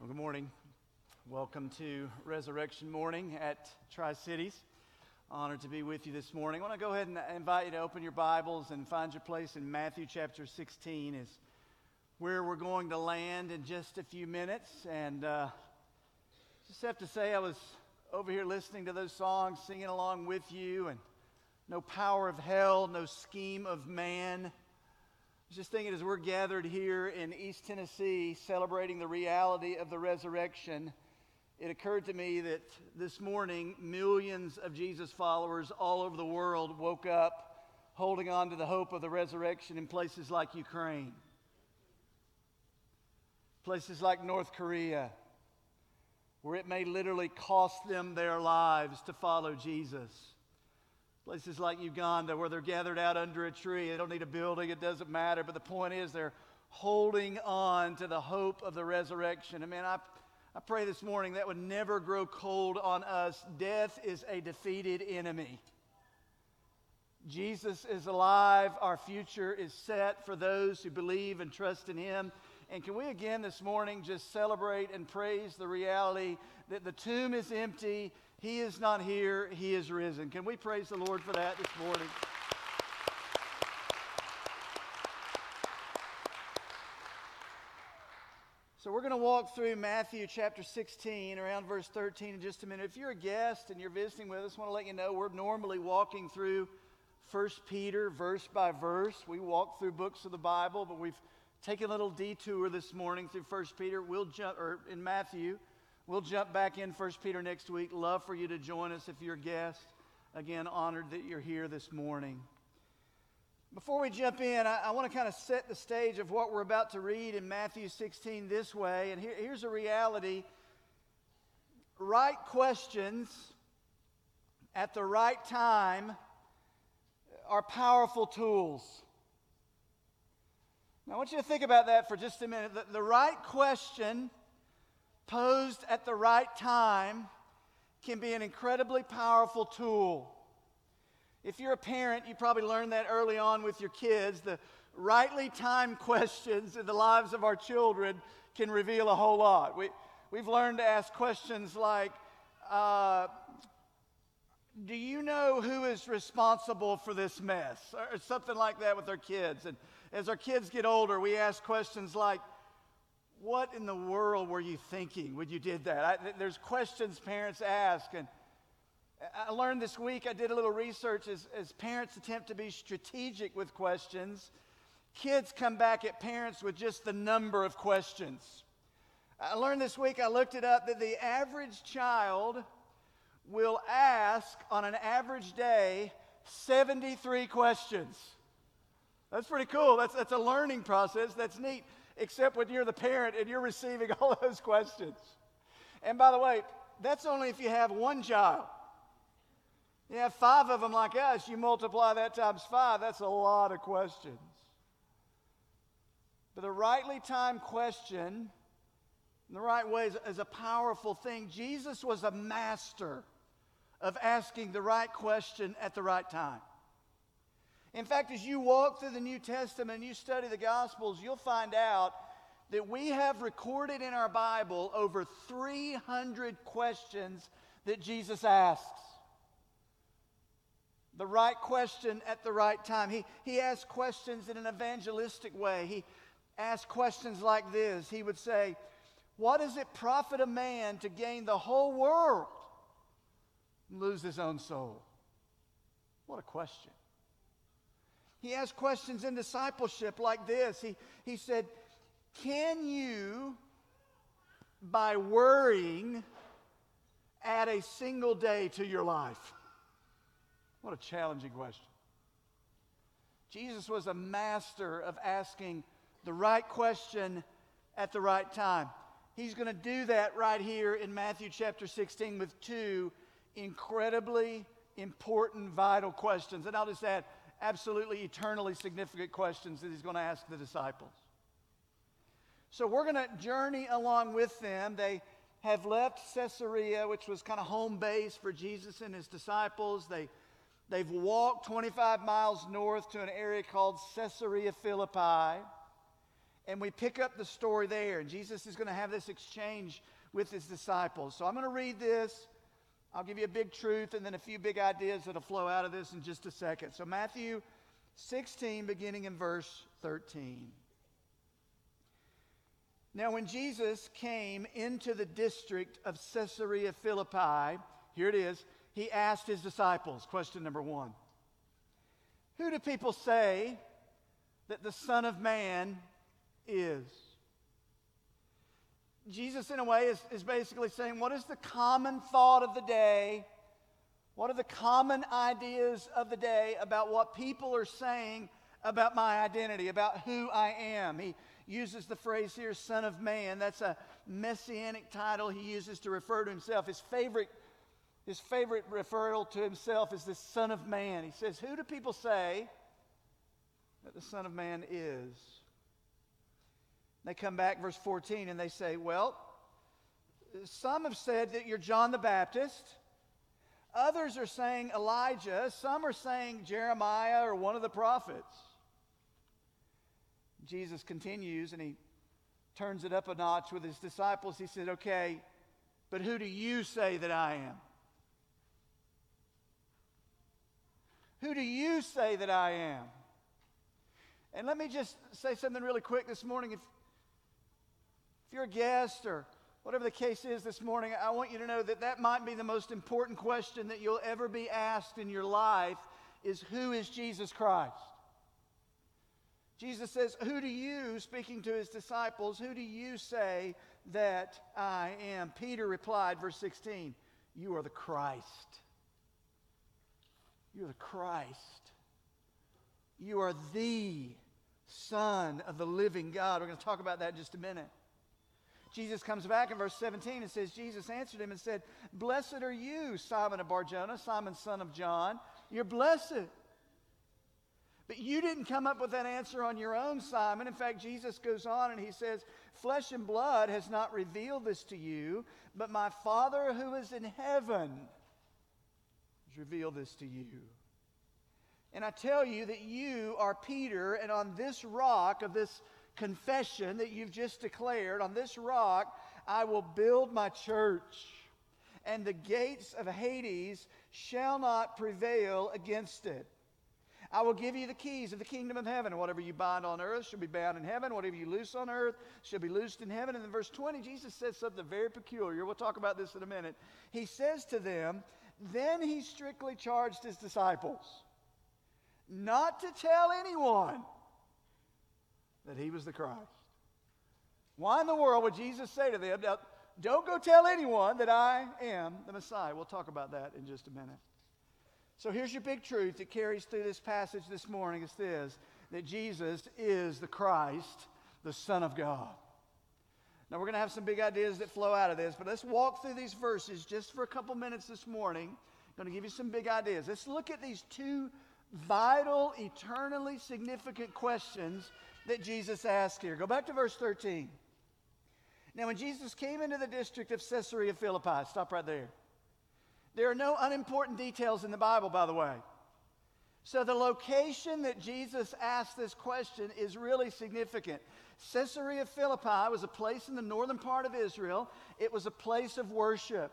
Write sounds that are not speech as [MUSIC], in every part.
Well, good morning. Welcome to Resurrection Morning at Tri Cities. Honored to be with you this morning. I want to go ahead and invite you to open your Bibles and find your place in Matthew chapter 16 is where we're going to land in just a few minutes. And uh, just have to say, I was over here listening to those songs, singing along with you, and no power of hell, no scheme of man just thinking as we're gathered here in East Tennessee celebrating the reality of the resurrection, it occurred to me that this morning millions of Jesus followers all over the world woke up holding on to the hope of the resurrection in places like Ukraine, places like North Korea, where it may literally cost them their lives to follow Jesus. Places like Uganda, where they're gathered out under a tree. They don't need a building, it doesn't matter. But the point is, they're holding on to the hope of the resurrection. And man, I, I pray this morning that would never grow cold on us. Death is a defeated enemy. Jesus is alive. Our future is set for those who believe and trust in Him. And can we again this morning just celebrate and praise the reality that the tomb is empty he is not here, He is risen. Can we praise the Lord for that this morning? So, we're going to walk through Matthew chapter 16, around verse 13, in just a minute. If you're a guest and you're visiting with us, I want to let you know we're normally walking through 1 Peter verse by verse. We walk through books of the Bible, but we've taken a little detour this morning through 1 Peter. We'll jump, or in Matthew. We'll jump back in 1 Peter next week. Love for you to join us if you're a guest. Again, honored that you're here this morning. Before we jump in, I, I want to kind of set the stage of what we're about to read in Matthew 16 this way. And here, here's a reality right questions at the right time are powerful tools. Now, I want you to think about that for just a minute. The, the right question posed at the right time can be an incredibly powerful tool. If you're a parent, you probably learned that early on with your kids. The rightly timed [LAUGHS] questions in the lives of our children can reveal a whole lot. We, we've learned to ask questions like, uh, Do you know who is responsible for this mess? Or something like that with our kids. And as our kids get older, we ask questions like, what in the world were you thinking when you did that? I, there's questions parents ask. And I learned this week, I did a little research as, as parents attempt to be strategic with questions. Kids come back at parents with just the number of questions. I learned this week, I looked it up, that the average child will ask on an average day 73 questions. That's pretty cool. That's, that's a learning process. That's neat except when you're the parent and you're receiving [LAUGHS] all those questions. And by the way, that's only if you have one child. You have five of them like us, you multiply that times five, that's a lot of questions. But the rightly timed question in the right way is, is a powerful thing. Jesus was a master of asking the right question at the right time. In fact, as you walk through the New Testament and you study the Gospels, you'll find out that we have recorded in our Bible over 300 questions that Jesus asks. The right question at the right time. He, he asks questions in an evangelistic way. He asks questions like this He would say, What does it profit a man to gain the whole world and lose his own soul? What a question. He asked questions in discipleship like this. He, he said, Can you, by worrying, add a single day to your life? What a challenging question. Jesus was a master of asking the right question at the right time. He's going to do that right here in Matthew chapter 16 with two incredibly important, vital questions. And I'll just add, absolutely eternally significant questions that he's going to ask the disciples. So we're going to journey along with them. They have left Caesarea, which was kind of home base for Jesus and his disciples. They, they've walked 25 miles north to an area called Caesarea Philippi. and we pick up the story there. And Jesus is going to have this exchange with his disciples. So I'm going to read this. I'll give you a big truth and then a few big ideas that'll flow out of this in just a second. So, Matthew 16, beginning in verse 13. Now, when Jesus came into the district of Caesarea Philippi, here it is, he asked his disciples, question number one Who do people say that the Son of Man is? Jesus, in a way, is, is basically saying, What is the common thought of the day? What are the common ideas of the day about what people are saying about my identity, about who I am? He uses the phrase here, Son of Man. That's a messianic title he uses to refer to himself. His favorite, his favorite referral to himself is the Son of Man. He says, Who do people say that the Son of Man is? They come back, verse 14, and they say, Well, some have said that you're John the Baptist. Others are saying Elijah. Some are saying Jeremiah or one of the prophets. Jesus continues and he turns it up a notch with his disciples. He said, Okay, but who do you say that I am? Who do you say that I am? And let me just say something really quick this morning. If, if you're a guest or whatever the case is this morning, I want you to know that that might be the most important question that you'll ever be asked in your life is who is Jesus Christ? Jesus says, Who do you, speaking to his disciples, who do you say that I am? Peter replied, verse 16, You are the Christ. You are the Christ. You are the Son of the living God. We're going to talk about that in just a minute. Jesus comes back in verse 17 and says, Jesus answered him and said, Blessed are you, Simon of Barjona, Simon, son of John. You're blessed. But you didn't come up with that answer on your own, Simon. In fact, Jesus goes on and he says, Flesh and blood has not revealed this to you, but my Father who is in heaven has revealed this to you. And I tell you that you are Peter, and on this rock of this confession that you've just declared, on this rock, I will build my church, and the gates of Hades shall not prevail against it. I will give you the keys of the kingdom of heaven. And Whatever you bind on earth shall be bound in heaven. Whatever you loose on earth shall be loosed in heaven. And in verse 20, Jesus says something very peculiar. We'll talk about this in a minute. He says to them, Then he strictly charged his disciples not to tell anyone that he was the Christ. Why in the world would Jesus say to them, now, don't go tell anyone that I am the Messiah? We'll talk about that in just a minute. So here's your big truth that carries through this passage this morning. It's this that Jesus is the Christ, the Son of God. Now, we're going to have some big ideas that flow out of this, but let's walk through these verses just for a couple minutes this morning. I'm going to give you some big ideas. Let's look at these two vital, eternally significant questions that Jesus asked here. Go back to verse 13. Now, when Jesus came into the district of Caesarea Philippi, stop right there. There are no unimportant details in the Bible, by the way. So, the location that Jesus asked this question is really significant. Caesarea Philippi was a place in the northern part of Israel, it was a place of worship.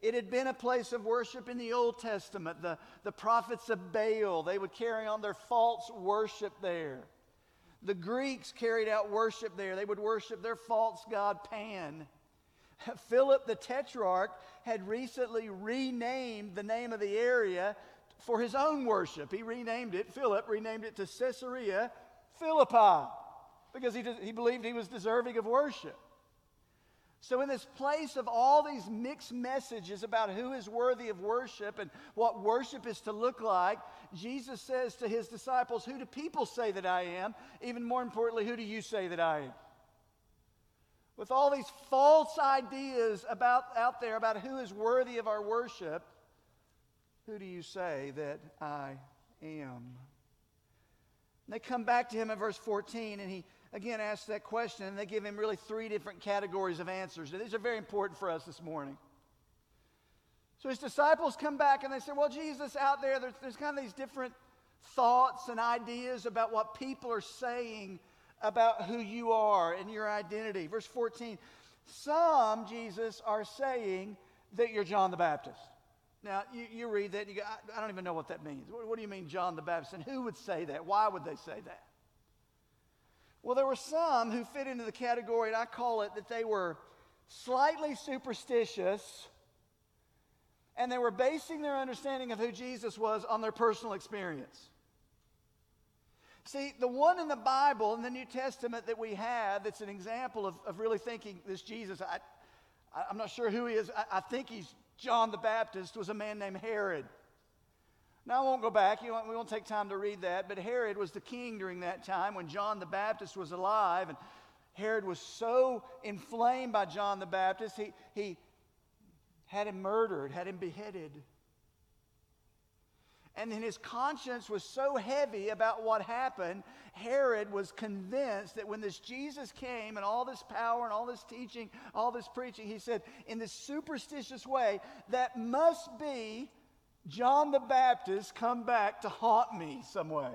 It had been a place of worship in the Old Testament. The, the prophets of Baal, they would carry on their false worship there. The Greeks carried out worship there. They would worship their false god Pan. [LAUGHS] Philip the Tetrarch had recently renamed the name of the area for his own worship. He renamed it, Philip renamed it to Caesarea Philippi because he, he believed he was deserving of worship. So, in this place of all these mixed messages about who is worthy of worship and what worship is to look like, Jesus says to his disciples, Who do people say that I am? Even more importantly, who do you say that I am? With all these false ideas about, out there about who is worthy of our worship, who do you say that I am? And they come back to him in verse 14, and he again asks that question, and they give him really three different categories of answers. And these are very important for us this morning. So his disciples come back and they say, Well, Jesus, out there, there's, there's kind of these different thoughts and ideas about what people are saying about who you are and your identity. Verse 14 Some, Jesus, are saying that you're John the Baptist. Now, you, you read that, you go, I, I, don't even know what that means. What, what do you mean, John the Baptist? And who would say that? Why would they say that? Well, there were some who fit into the category, and I call it that they were slightly superstitious, and they were basing their understanding of who Jesus was on their personal experience. See, the one in the Bible in the New Testament that we have that's an example of, of really thinking this Jesus, I, I'm not sure who he is. I, I think he's John the Baptist, was a man named Herod. Now, I won't go back. we won't take time to read that. But Herod was the king during that time when John the Baptist was alive. And Herod was so inflamed by John the Baptist, he, he had him murdered, had him beheaded. And then his conscience was so heavy about what happened, Herod was convinced that when this Jesus came and all this power and all this teaching, all this preaching, he said, in this superstitious way, that must be John the Baptist come back to haunt me some way.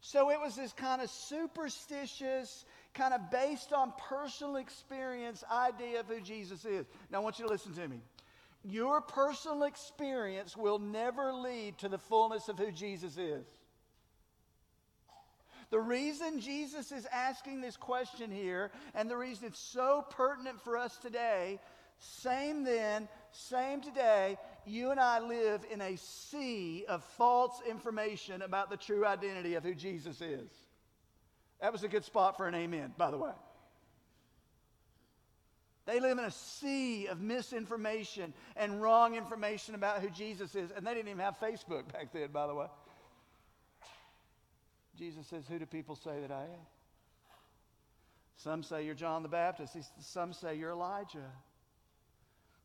So it was this kind of superstitious, kind of based on personal experience idea of who Jesus is. Now I want you to listen to me. Your personal experience will never lead to the fullness of who Jesus is. The reason Jesus is asking this question here, and the reason it's so pertinent for us today, same then, same today, you and I live in a sea of false information about the true identity of who Jesus is. That was a good spot for an amen, by the way. They live in a sea of misinformation and wrong information about who Jesus is. And they didn't even have Facebook back then, by the way. Jesus says, Who do people say that I am? Some say you're John the Baptist. Some say you're Elijah.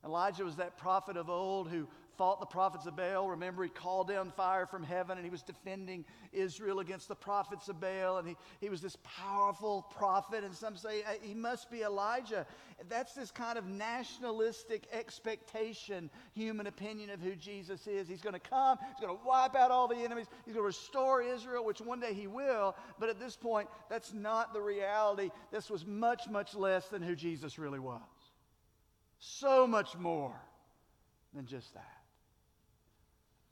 Elijah was that prophet of old who fought the prophets of Baal. Remember, he called down fire from heaven and he was defending Israel against the prophets of Baal. And he, he was this powerful prophet. And some say he must be Elijah. That's this kind of nationalistic expectation, human opinion of who Jesus is. He's going to come, he's going to wipe out all the enemies, he's going to restore Israel, which one day he will. But at this point, that's not the reality. This was much, much less than who Jesus really was. So much more than just that.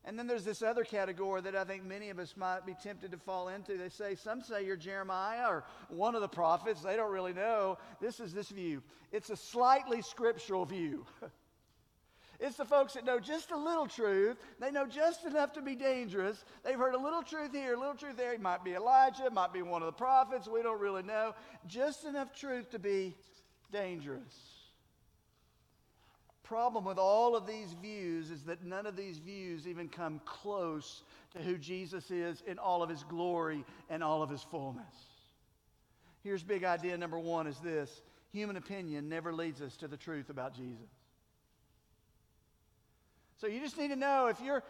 And then there's this other category that I think many of us might be tempted to fall into. They say, some say you're Jeremiah or one of the prophets. They don't really know. This is this view. It's a slightly scriptural view. [LAUGHS] it's the folks that know just a little truth. They know just enough to be dangerous. They've heard a little truth here, a little truth there. It might be Elijah, it might be one of the prophets. We don't really know. Just enough truth to be dangerous problem with all of these views is that none of these views even come close to who Jesus is in all of his glory and all of his fullness. Here's big idea number one is this human opinion never leads us to the truth about Jesus. So you just need to know if you're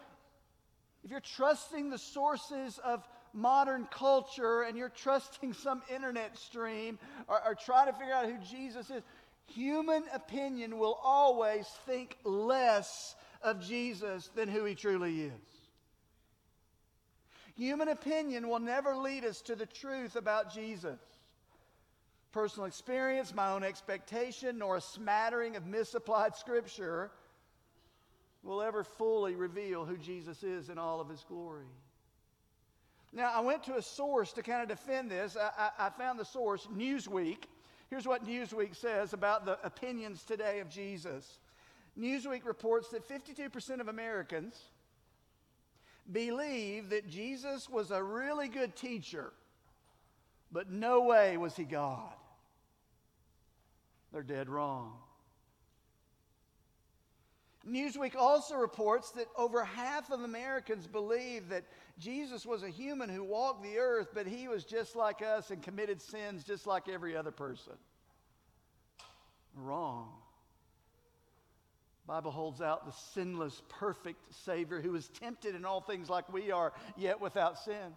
if you're trusting the sources of modern culture and you're trusting some internet stream or, or trying to figure out who Jesus is, Human opinion will always think less of Jesus than who he truly is. Human opinion will never lead us to the truth about Jesus. Personal experience, my own expectation, nor a smattering of misapplied scripture will ever fully reveal who Jesus is in all of his glory. Now, I went to a source to kind of defend this. I, I, I found the source, Newsweek. Here's what Newsweek says about the opinions today of Jesus. Newsweek reports that 52% of Americans believe that Jesus was a really good teacher, but no way was he God. They're dead wrong. Newsweek also reports that over half of Americans believe that Jesus was a human who walked the earth, but he was just like us and committed sins just like every other person. Wrong. Bible holds out the sinless, perfect Savior who was tempted in all things like we are, yet without sin.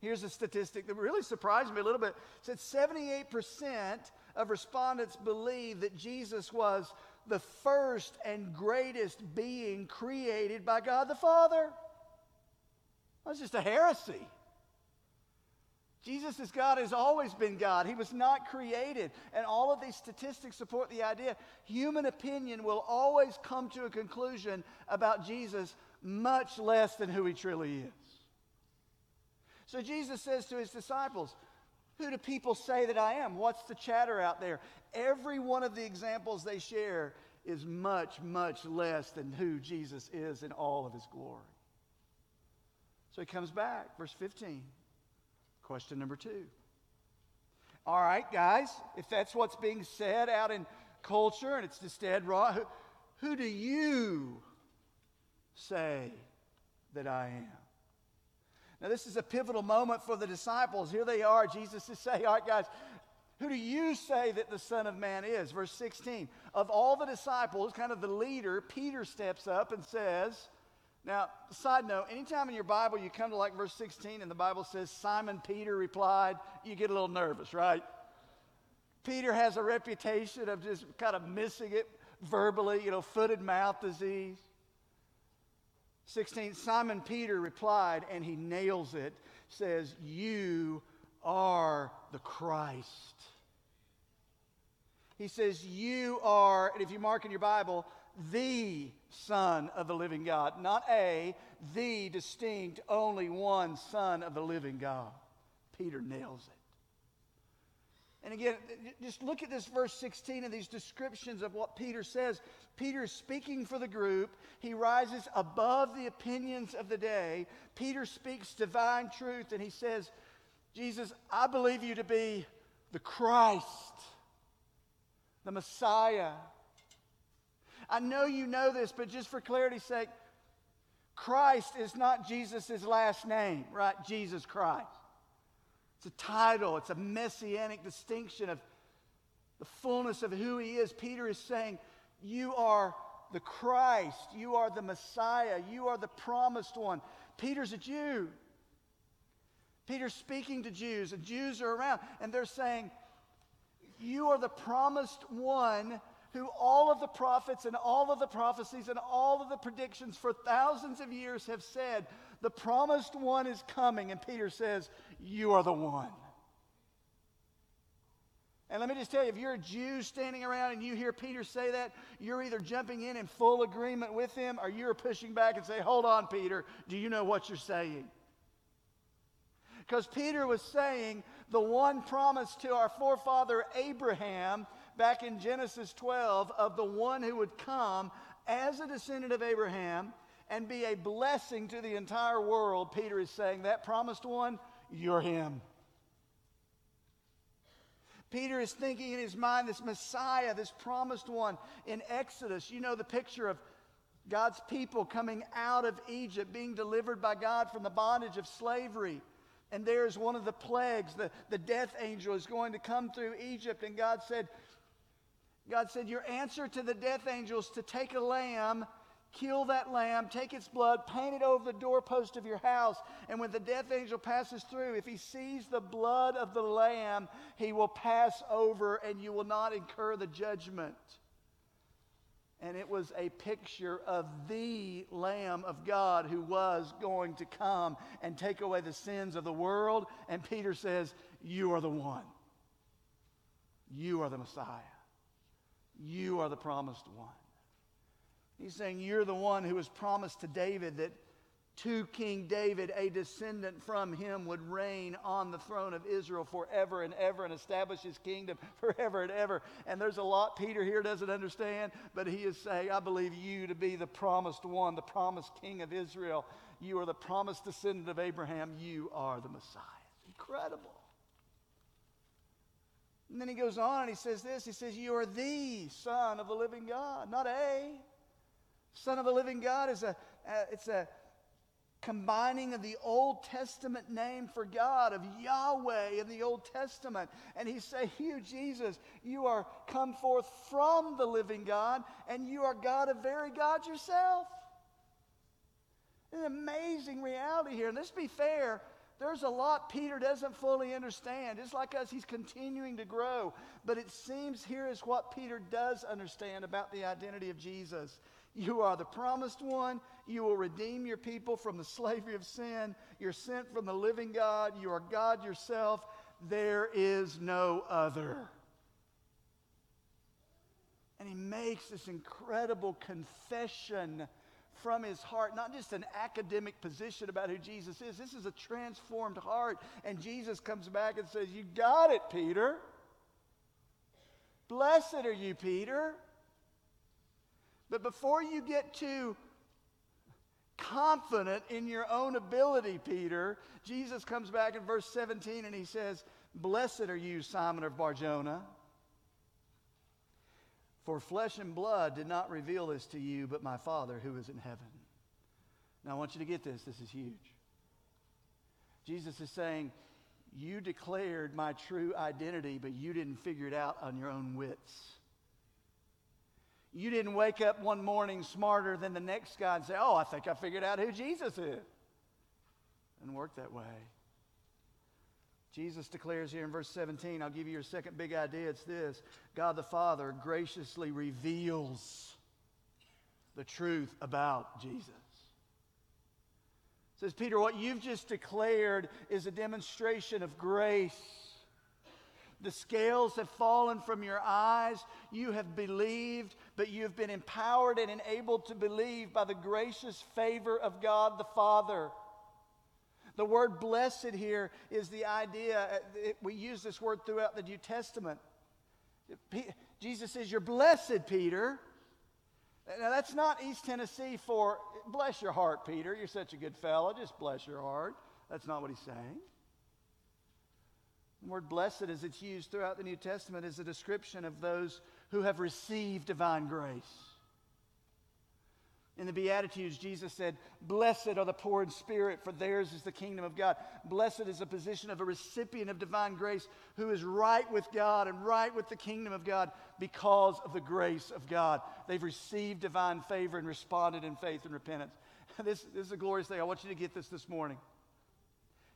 Here's a statistic that really surprised me a little bit. It said 78% of respondents believe that Jesus was the first and greatest being created by God the Father. That's just a heresy. Jesus is God, has always been God. He was not created. And all of these statistics support the idea human opinion will always come to a conclusion about Jesus much less than who he truly is. So Jesus says to his disciples, Who do people say that I am? What's the chatter out there? Every one of the examples they share is much, much less than who Jesus is in all of his glory. So he comes back, verse 15. Question number two. All right, guys, if that's what's being said out in culture and it's just dead wrong, who, who do you say that I am? Now, this is a pivotal moment for the disciples. Here they are. Jesus is saying, All right, guys, who do you say that the Son of Man is? Verse 16. Of all the disciples, kind of the leader, Peter steps up and says, now, side note, anytime in your Bible you come to like verse 16 and the Bible says Simon Peter replied, you get a little nervous, right? Peter has a reputation of just kind of missing it verbally, you know, foot and mouth disease. 16, Simon Peter replied, and he nails it, says, You are the Christ. He says, You are, and if you mark in your Bible, the Son of the living God. Not a, the distinct, only one Son of the living God. Peter nails it. And again, just look at this verse 16 and these descriptions of what Peter says. Peter is speaking for the group. He rises above the opinions of the day. Peter speaks divine truth and he says, Jesus, I believe you to be the Christ, the Messiah. I know you know this, but just for clarity's sake, Christ is not Jesus' last name, right? Jesus Christ. It's a title, it's a messianic distinction of the fullness of who he is. Peter is saying, You are the Christ, you are the Messiah, you are the promised one. Peter's a Jew. Peter's speaking to Jews, and Jews are around, and they're saying, You are the promised one who all of the prophets and all of the prophecies and all of the predictions for thousands of years have said, the promised one is coming. And Peter says, You are the one. And let me just tell you, if you're a Jew standing around and you hear Peter say that, you're either jumping in in full agreement with him or you're pushing back and say, Hold on, Peter, do you know what you're saying? Because Peter was saying the one promise to our forefather Abraham back in Genesis 12 of the one who would come as a descendant of Abraham and be a blessing to the entire world. Peter is saying, That promised one, you're him. Peter is thinking in his mind this Messiah, this promised one in Exodus. You know the picture of God's people coming out of Egypt, being delivered by God from the bondage of slavery. And there's one of the plagues. The, the death angel is going to come through Egypt. And God said, God said, Your answer to the death angels to take a lamb, kill that lamb, take its blood, paint it over the doorpost of your house. And when the death angel passes through, if he sees the blood of the lamb, he will pass over and you will not incur the judgment. And it was a picture of the Lamb of God who was going to come and take away the sins of the world. And Peter says, You are the one. You are the Messiah. You are the promised one. He's saying, You're the one who was promised to David that to King David, a descendant from him would reign on the throne of Israel forever and ever and establish his kingdom [LAUGHS] forever and ever. And there's a lot Peter here doesn't understand, but he is saying, I believe you to be the promised one, the promised king of Israel. You are the promised descendant of Abraham. You are the Messiah. Incredible. And then he goes on and he says this He says, You are the Son of the living God, not a. Son of the living God is a, uh, it's a combining of the Old Testament name for God, of Yahweh in the Old Testament. And he's saying, You, Jesus, you are come forth from the living God, and you are God of very God yourself. An amazing reality here. And let's be fair, there's a lot Peter doesn't fully understand. It's like us, he's continuing to grow. But it seems here is what Peter does understand about the identity of Jesus. You are the promised one. You will redeem your people from the slavery of sin. You're sent from the living God. You are God yourself. There is no other. And he makes this incredible confession from his heart, not just an academic position about who Jesus is. This is a transformed heart. And Jesus comes back and says, You got it, Peter. Blessed are you, Peter. But before you get too confident in your own ability, Peter, Jesus comes back in verse 17 and he says, Blessed are you, Simon of Barjona. For flesh and blood did not reveal this to you, but my Father who is in heaven. Now, I want you to get this. This is huge. Jesus is saying, You declared my true identity, but you didn't figure it out on your own wits. You didn't wake up one morning smarter than the next guy and say, Oh, I think I figured out who Jesus is. Didn't work that way. Jesus declares here in verse 17, I'll give you your second big idea. It's this God the Father graciously reveals the truth about Jesus. says Peter, what you've just declared is a demonstration of grace. The scales have fallen from your eyes. You have believed, but you have been empowered and enabled to believe by the gracious favor of God the Father. The word blessed here is the idea, uh, we use this word throughout the New Testament. Jesus says, You're blessed, Peter. Now, that's not East Tennessee for bless your heart, Peter. You're such a good fellow. Just bless your heart. That's not what he's saying. The word blessed, as it's used throughout the New Testament, is a description of those who have received divine grace. In the Beatitudes, Jesus said, Blessed are the poor in spirit, for theirs is the kingdom of God. Blessed is the position of a recipient of divine grace who is right with God and right with the kingdom of God because of the grace of God. They've received divine favor and responded in faith and repentance. [LAUGHS] This, this is a glorious thing. I want you to get this this morning.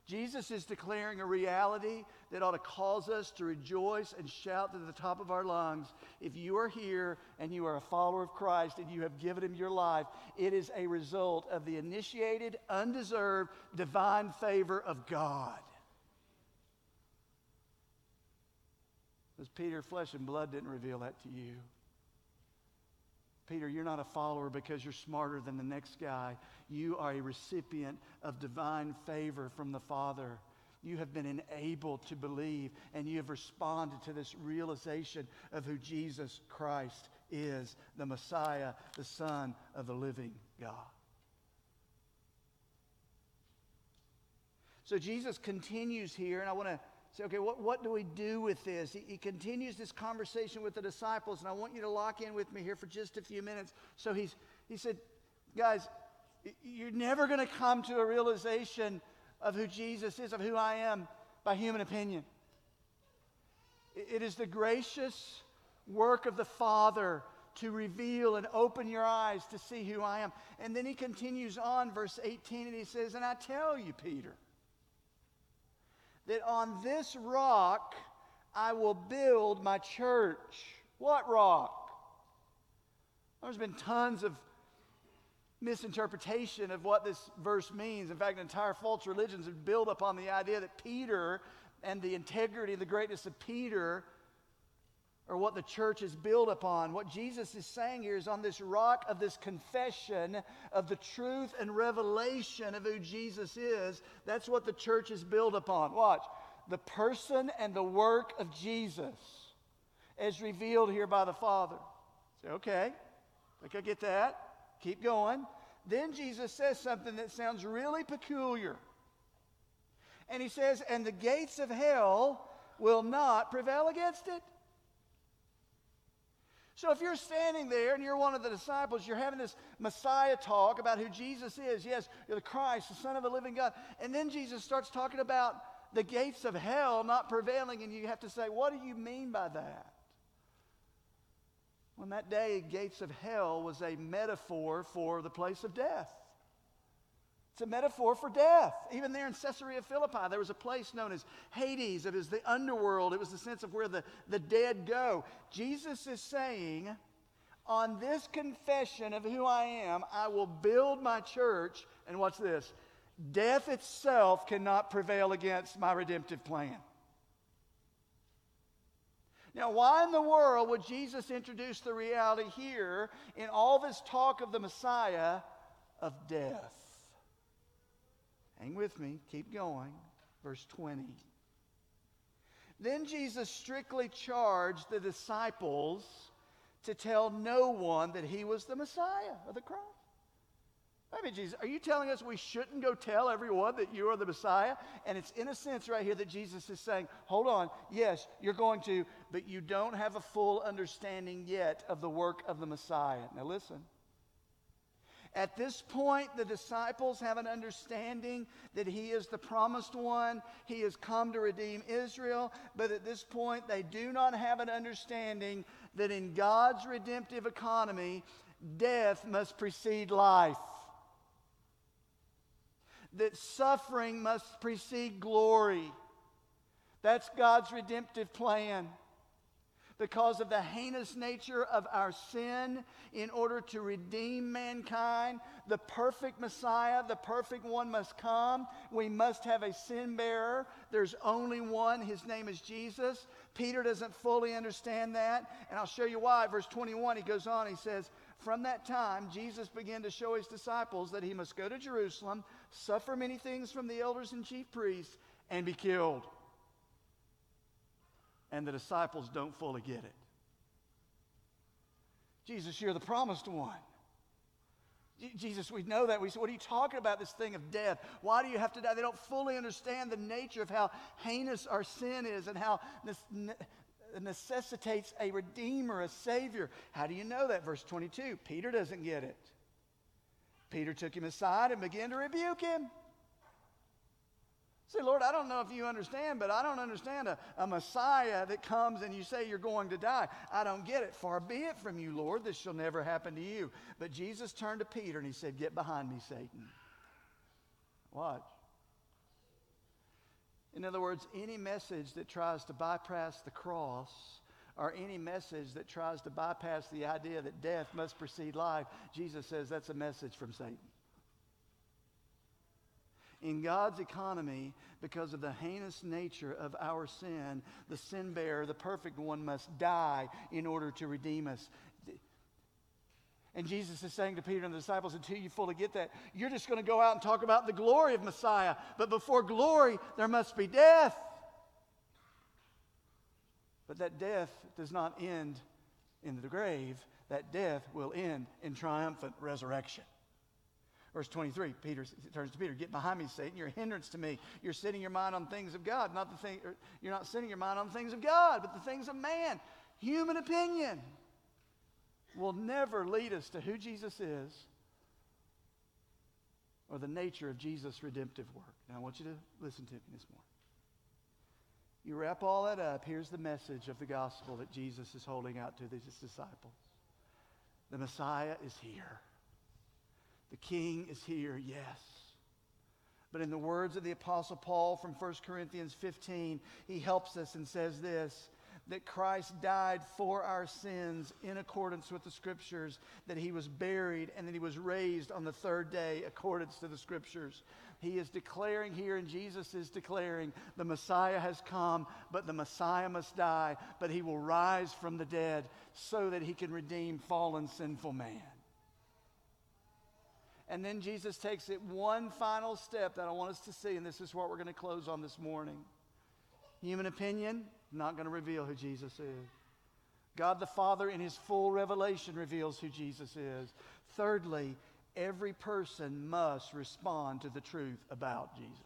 Jesus is declaring a reality that ought to cause us to rejoice and shout to the top of our lungs. If you are here and you are a follower of Christ and you have given him your life, it is a result of the initiated, undeserved, divine favor of God. Because Peter, flesh and blood didn't reveal that to you. Peter, you're not a follower because you're smarter than the next guy. You are a recipient of divine favor from the Father. You have been enabled to believe, and you have responded to this realization of who Jesus Christ is the Messiah, the Son of the living God. So Jesus continues here, and I want to say, okay, what, what do we do with this? He, he, continues this conversation with the disciples, and I want you to lock in with me here for just a few minutes. So he's, he said, guys, you're never going to come to a realization of who Jesus is, of who I am, by human opinion. It is the gracious work of the Father to reveal and open your eyes to see who I am. And then he continues on, verse 18, and he says, And I tell you, Peter, that on this rock I will build my church. What rock? There's been tons of misinterpretation of what this verse means. In fact, entire false religions have built upon the idea that Peter and the integrity and the greatness of Peter are what the church is built upon. What Jesus is saying here is on this rock of this confession of the truth and revelation of who Jesus is, that's what the church is built upon. Watch. The person and the work of Jesus as revealed here by the Father. Say, okay, I think I get that. Keep going. Then Jesus says something that sounds really peculiar. And he says, And the gates of hell will not prevail against it. So if you're standing there and you're one of the disciples, you're having this Messiah talk about who Jesus is. Yes, you're the Christ, the Son of the living God. And then Jesus starts talking about the gates of hell not prevailing, and you have to say, What do you mean by that? When that day, gates of hell was a metaphor for the place of death. It's a metaphor for death. Even there in Caesarea Philippi, there was a place known as Hades. It was the underworld, it was the sense of where the, the dead go. Jesus is saying, On this confession of who I am, I will build my church. And what's this? Death itself cannot prevail against my redemptive plan. Now, why in the world would Jesus introduce the reality here in all this talk of the Messiah of death? Hang with me, keep going. Verse 20. Then Jesus strictly charged the disciples to tell no one that he was the Messiah of the cross. I mean, Jesus, are you telling us we shouldn't go tell everyone that you are the Messiah? And it's in a sense right here that Jesus is saying, hold on, yes, you're going to, but you don't have a full understanding yet of the work of the Messiah. Now listen. At this point, the disciples have an understanding that he is the promised one. He has come to redeem Israel. But at this point, they do not have an understanding that in God's redemptive economy, death must precede life that suffering must precede glory. That's God's redemptive plan. Because of the heinous nature of our sin, in order to redeem mankind, the perfect Messiah, the perfect one must come. We must have a sin bearer. There's only one. His name is Jesus. Peter doesn't fully understand that. And I'll show you why. Verse 21, he goes on, he says, From that time, Jesus began to show his disciples that he must go to Jerusalem suffer many things from the elders and chief priests, and be killed. And the disciples don't fully get it. Jesus, you're the promised one. Jesus, we know that. We say, What are you talking about, this thing of death? Why do you have to die? They don't fully understand the nature of how heinous our sin is and how this necessitates a redeemer, a savior. How do you know that? Verse 22 Peter doesn't get it. Peter took him aside and began to rebuke him. Say, Lord, I don't know if you understand, but I don't understand a, a Messiah that comes and you say you're going to die. I don't get it. Far be it from you, Lord. This shall never happen to you. But Jesus turned to Peter and he said, Get behind me, Satan. Watch. In other words, any message that tries to bypass the cross or any message that tries to bypass the idea that death must precede life, Jesus says that's a message from Satan. In God's economy, because of the heinous nature of our sin, the sin bearer, the perfect one, must die in order to redeem us. And Jesus is saying to Peter and the disciples, until you fully get that, you're just going to go out and talk about the glory of Messiah. But before glory, there must be death. But that death does not end in the grave, that death will end in triumphant resurrection. Verse 23, Peter turns to Peter, Get behind me, Satan. You're a hindrance to me. You're setting your mind on things of God, not the thing, er, you're not setting your mind on things of God, but the things of man. Human opinion will never lead us to who Jesus is or the nature of Jesus' redemptive work. Now, I want you to listen to me this morning. You wrap all that up, here's the message of the gospel that Jesus is holding out to his disciples. The Messiah is here. The King is here, yes. But in the words of the Apostle Paul from 1 Corinthians 15, he helps us and says this that Christ died for our sins in accordance with the Scriptures, that he was buried, and that he was raised on the third day accordance to the Scriptures. He is declaring here, and Jesus is declaring, the Messiah has come, but the Messiah must die, but he will rise from the dead so that he can redeem fallen, sinful man. And then Jesus takes it one final step that I want us to see, and this is what we're going to close on this morning. Human opinion, not going to reveal who Jesus is. God the Father, in his full revelation, reveals who Jesus is. Thirdly, every person must respond to the truth about Jesus.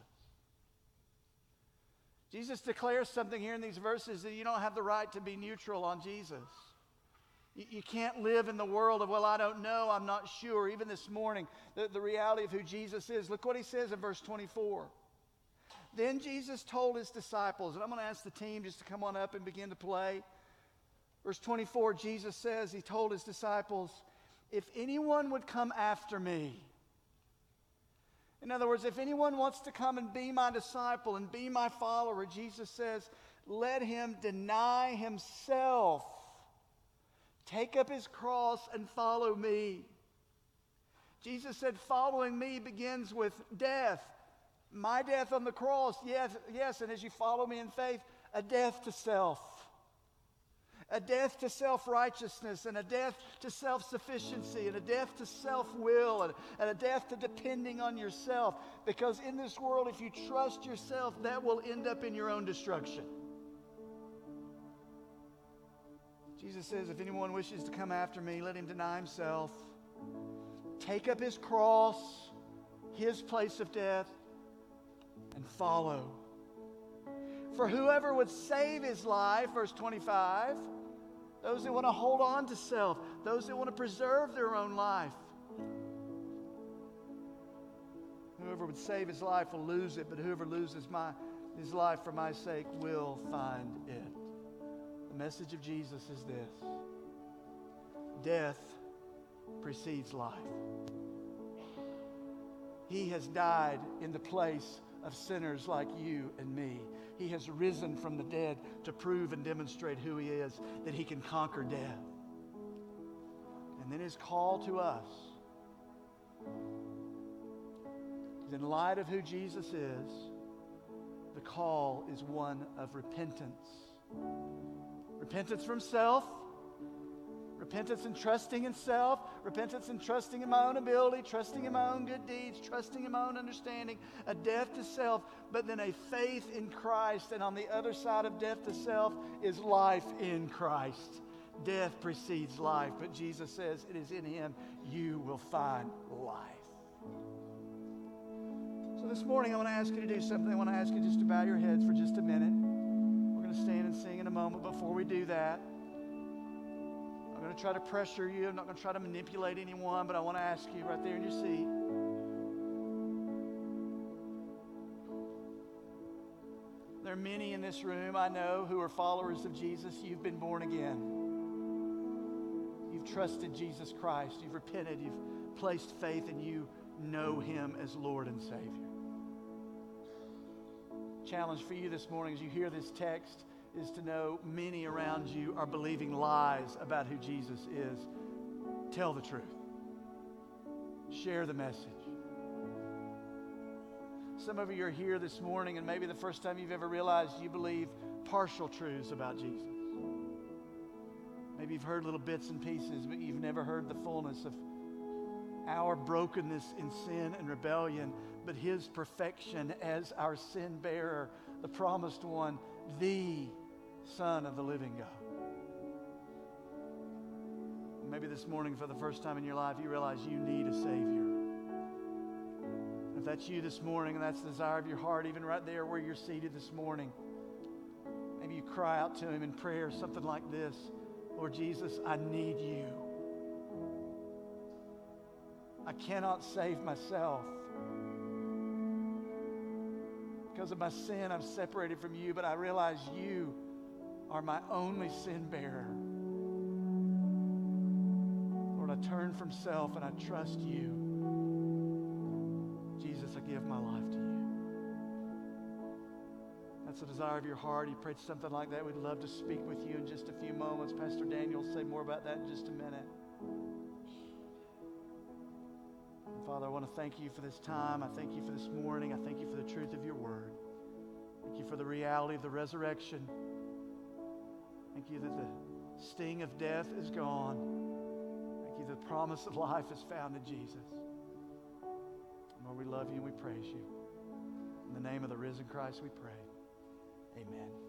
Jesus declares something here in these verses that you don't have the right to be neutral on Jesus. You, can't live in the world of, well, I don't know, I'm not sure. Even this morning, the, the reality of who Jesus is. Look what he says in verse 24. Then Jesus told his disciples, and I'm going to ask the team just to come on up and begin to play. Verse 24, Jesus says, He told his disciples, if anyone would come after me, in other words, if anyone wants to come and be my disciple and be my follower, Jesus says, let him deny himself, Take up his cross and follow me. Jesus said, following me begins with death. My death on the cross, yes, yes, and as you follow me in faith, a death to self a death to self righteousness, and a death to self sufficiency, and a death to self will, and, and, a death to depending on yourself. Because in this world, if you trust yourself, that will end up in your own destruction. Jesus says, If anyone wishes to come after me, let him deny himself, take up his cross, his place of death, and follow. For whoever would save his life, verse 25, those that want to hold on to self, those that want to preserve their own life. Whoever would save his life will lose it, but whoever loses my, his life for my sake will find it. Message of Jesus is this death precedes life. He has died in the place of sinners like you and me. He has risen from the dead to prove and demonstrate who He is, that He can conquer death. And then His call to us is in light of who Jesus is, the call is one of repentance. Repentance from self Repentance and trusting in self, repentance and trusting in my own ability, trusting in my own good deeds, trusting in my own understanding, a death to self, but then a faith in Christ. And on the other side of death to self is life in Christ. Death precedes life, but Jesus says it is in Him you will find life. So this morning, I want to ask you to do something. I want to ask you just to bow your heads for just a minute. Going to stand and sing in a moment. Before we do that, I'm going to try to pressure you. I'm not going to try to manipulate anyone, but I want to ask you right there in your seat. There are many in this room I know who are followers of Jesus. You've been born again. You've trusted Jesus Christ. You've repented. You've placed faith and you know him as Lord and Savior. Challenge for you this morning as you hear this text is to know many around you are believing lies about who Jesus is. Tell the truth, share the message. Some of you are here this morning, and maybe the first time you've ever realized you believe partial truths about Jesus. Maybe you've heard little bits and pieces, but you've never heard the fullness of our brokenness in sin and rebellion, but His perfection as our sin bearer, the promised one, the Son of the living God. Maybe this morning, for the first time in your life, you realize you need a Savior. If that's you this morning and that's the desire of your heart, even right there where you're seated this morning, maybe you cry out to Him in prayer, something like this Lord Jesus, I need you. I cannot save myself. Because of my sin, I'm separated from you, but I realize you are my only sin bearer. Lord, I turn from self and I trust you. Jesus, I give my life to you. That's the desire of your heart. You prayed something like that. We'd love to speak with you in just a few moments. Pastor Daniel will say more about that in just a minute. Father, I want to thank you for this time. I thank you for this morning. I thank you for the truth of your word. Thank you for the reality of the resurrection. Thank you that the sting of death is gone. Thank you that the promise of life is found in Jesus. Lord, we love you and we praise you. In the name of the risen Christ, we pray. Amen.